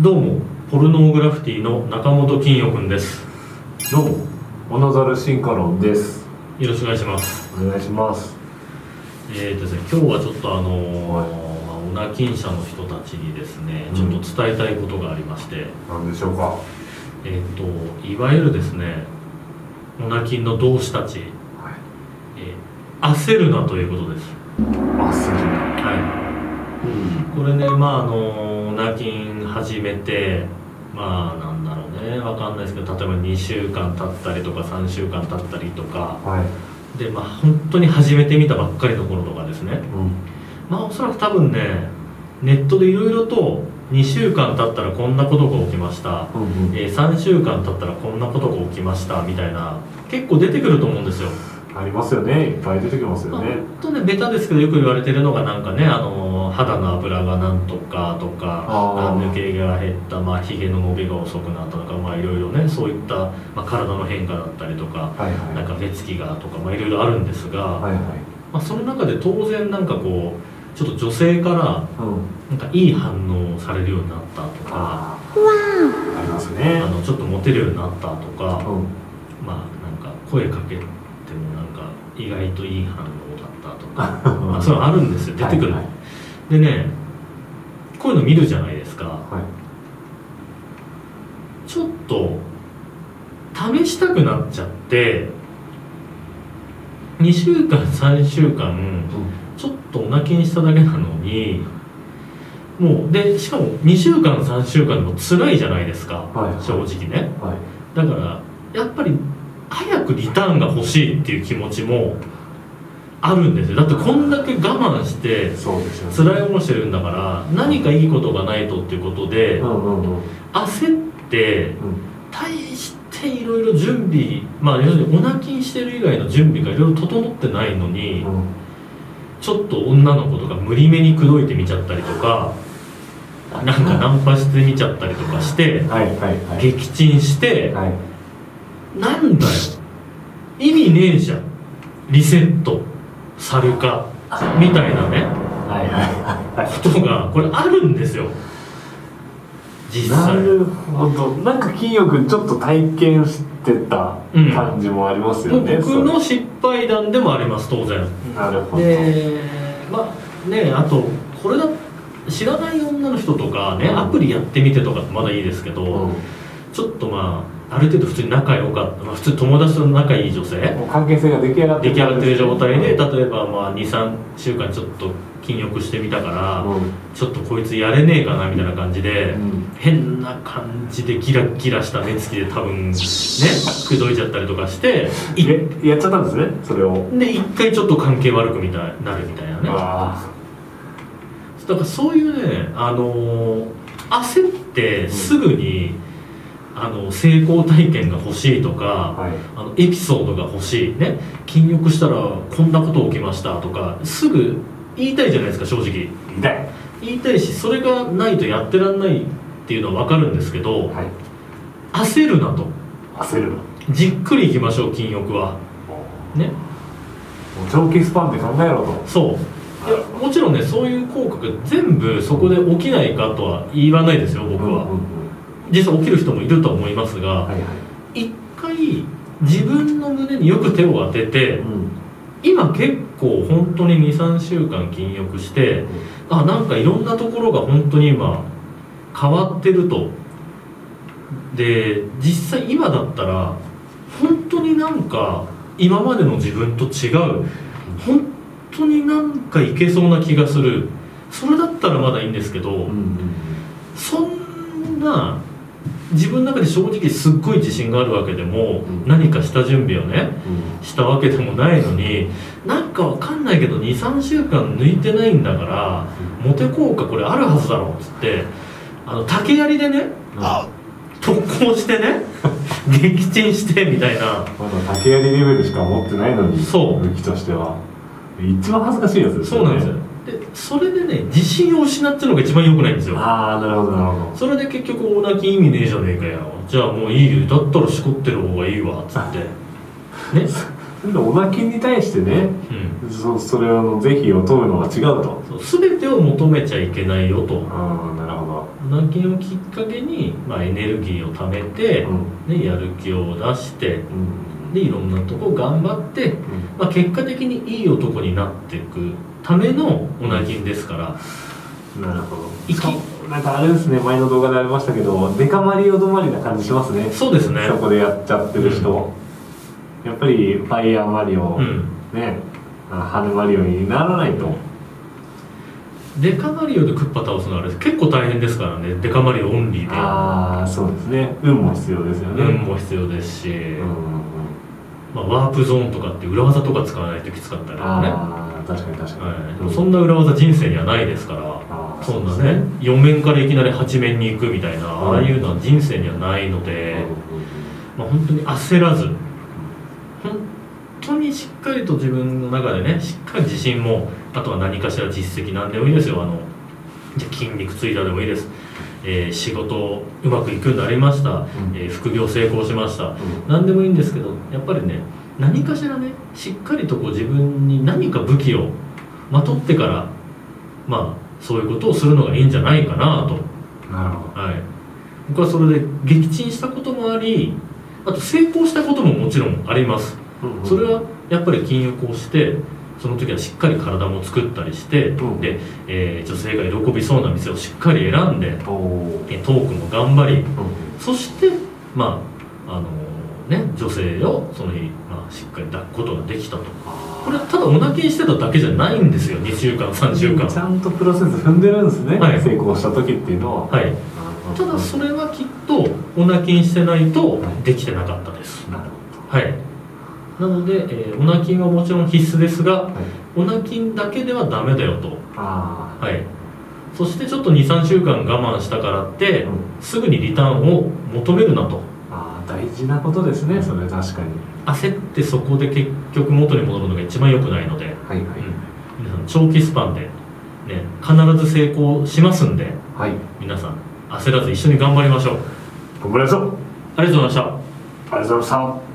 どうもポルノーグラフィティの中本金代くんです。どうもモノザル進化論です。よろしくお願いします。お願いします。えーとですね今日はちょっとあのーはい。まあオナキン社の人たちにですねうん。ちょっと伝えたいことがありまして、何でしょうか？えっ、といわゆるですねオナキンの同志たち、はい。えー焦るなということです。あするはいこれねまああのオナキン始めてまあなんだろうね。わかんないですけど例えば2週間経ったりとか3週間経ったりとか。はい。でまあ本当に始めてみたばっかりの頃とかですね。うん。まあおそらく多分ねネットでいろいろと2週間経ったらこんなことが起きました、うんうん。えー3週間経ったらこんなことが起きましたみたいな結構出てくると思うんですよありますよね。いっぱい出てきますよまあね。本当ねベタですけどよく言われてるのがなんかねあの肌の脂がなんとかとか抜け毛が減ったまあひげの伸びが遅くなったとかまあいろいろねそういった、まあ、体の変化だったりとかはいはい。なんか目つきがとかまあいろいろあるんですが、はいはい。まあ、その中で当然なんかこうちょっと女性からうん。なんかいい反応をされるようになったとかありますね。あのちょっとモテるようになったとか、うん。まあなんか声かけてもなんか意外といい反応だったとかま あそういうのあるんですよ。出てくる、はいはいでねこういうの見るじゃないですか。はい。ちょっと試したくなっちゃって2週間 3週間ちょっとお泣きにしただけなのにもうでしかも2週間3週間でも辛いじゃないですか、はいはい。正直ね。はい。だからやっぱり早くリターンが欲しいっていう気持ちもあるんですよ。だってこんだけ我慢して辛い思いしてるんだから何かいいことがないとっていうことで焦ってうん。大していろいろ準備まあ要するにお泣きしてる以外の準備がいろいろ整ってないのにうん。ちょっと女の子とか無理めに口説いてみちゃったりとかなんかナンパしてみちゃったりとかして撃沈してはい。なんだよ意味ねえじゃん。リセットさるかみたいなね。はいはいはい。ことがこれあるんですよ。実際。なるほど。なんか金曜君ちょっと体験してた感じもありますよね、僕の失敗談でもあります当然。なるほど。でまあねあとこれだ知らない女の人とかねうん。アプリやってみてとかまだいいですけど、うん。ちょっとまあある程度普通に仲良かった、まあ、普通に友達と仲いい女性。関係性が出来上がって出来上がってる状態でうん例えばまあ23週間ちょっと禁欲してみたから、うん。ちょっとこいつやれねえかなみたいな感じで、うん。変な感じでギラギラした目つきで多分ね口説いちゃったりとかしてやっちゃったんですねそれを。で一回ちょっと関係悪くみたいなるみたいなね。あ。だからそういうねあのー焦ってすぐに、あの成功体験が欲しいとか、あはい。あのエピソードが欲しい。ね。禁欲したらこんなこと起きましたとかすぐ言いたいじゃないですか正直。痛い。言いたいしそれがないとやってらんないっていうのは分かるんですけど、はい。焦るなと。焦るのじっくりいきましょう禁欲は。ね。もう長期スパンで考えろと。そう。い。やもちろんねそういう効果が全部そこで起きないかとは言わないですよ僕は、うんうんうん実際起きる人もいるとは思いますが、はいはい。一回自分の胸によく手を当ててうん。今結構本当に23週間禁欲してあなんかいろんなところが本当に今変わってると。で実際今だったら本当になんか今までの自分と違う。本当になんかいけそうな気がする。それだったらまだいいんですけど、うんうん。そんな自分の中で正直すっごい自信があるわけでも、うん。何か下準備をねうん。したわけでもないのになんかわかんないけど23週間抜いてないんだからモテ効果これあるはずだろうっつってあの竹槍でね特攻してね 撃沈してみたいな。まだ竹槍レベルしか持ってないのにそう。武器としては。一番恥ずかしいやつですよね。そうなんですよ。でそれでね自信を失ってるのが一番良くないんですよ。ああなるほどなるほど。それで結局大泣き意味ねえじゃねえかよじゃあもういいよだったらしこってる方がいいわっつって。ね。でお泣きに対してねうん。そそれの是非を問うのが違うと。全てを求めちゃいけないよと。ああなるほど。オナキンをきっかけに、まあ、エネルギーを貯めて、ね、やる気を出して、でいろんなとこ頑張って、まあ、結果的にいい男になっていくためのオナキンですから、なるほど。なんかあれですね前の動画でありましたけどデカマリオ止まりな感じしますね。そうですね。そこでやっちゃってる人、やっぱりファイヤーマリオ、うん。ねあ羽マリオにならないと、デカマリオでクッパ倒すのはあれ結構大変ですからね。デカマリオオンリーで。ああそうですね。運も必要ですよね。運も必要ですし、うんうんうん。まあ、ワープゾーンとかって裏技とか使わないときつかったりとかね、確かに確かに、はい、でもそんな裏技人生にはないですから。そんなね4面からいきなり8面に行くみたいなああいうのは人生にはないので、まあ、本当に焦らず本当にしっかりと自分の中でねしっかり自信もあとは何かしら実績何でもいいですよ。あのじゃあ筋肉ついたでもいいです、えー仕事うまくいくようになりました、ん。えー副業成功しました。うん。何でもいいんですけどやっぱりね何かしらねしっかりとこう自分に何か武器をまとってからまあそういうことをするのがいいんじゃないかなと。なるほど。はい、僕はそれで撃沈したこともありあと成功したことももちろんあります。うんうん。それはやっぱり禁欲をしてその時はしっかり体も作ったりして、うん。で、えー女性が喜びそうな店をしっかり選んでえトークも頑張り。うん。そしてまああのね女性をその日、まあ、しっかり抱くことができたと。これはただお泣きにしてただけじゃないんですよ2週間3週間。ちゃんとプロセス踏んでるんですね、はい。成功した時っていうのは、はい。ただそれはきっとお泣きにしてないとできてなかったです。なるはい。なので、えー、オナキンはもちろん必須ですがはい、オナキンだけではダメだよと。あはい。そしてちょっと23週間我慢したからって、うん。すぐにリターンを求めるなと大事なことですねそれ確かに。焦ってそこで結局元に戻るのが一番良くないので、はいはい、うん。皆さん長期スパンで、ね、必ず成功しますんで。はい。皆さん焦らず一緒に頑張りましょう。頑張りましょうありがとうございました。ありがとうございました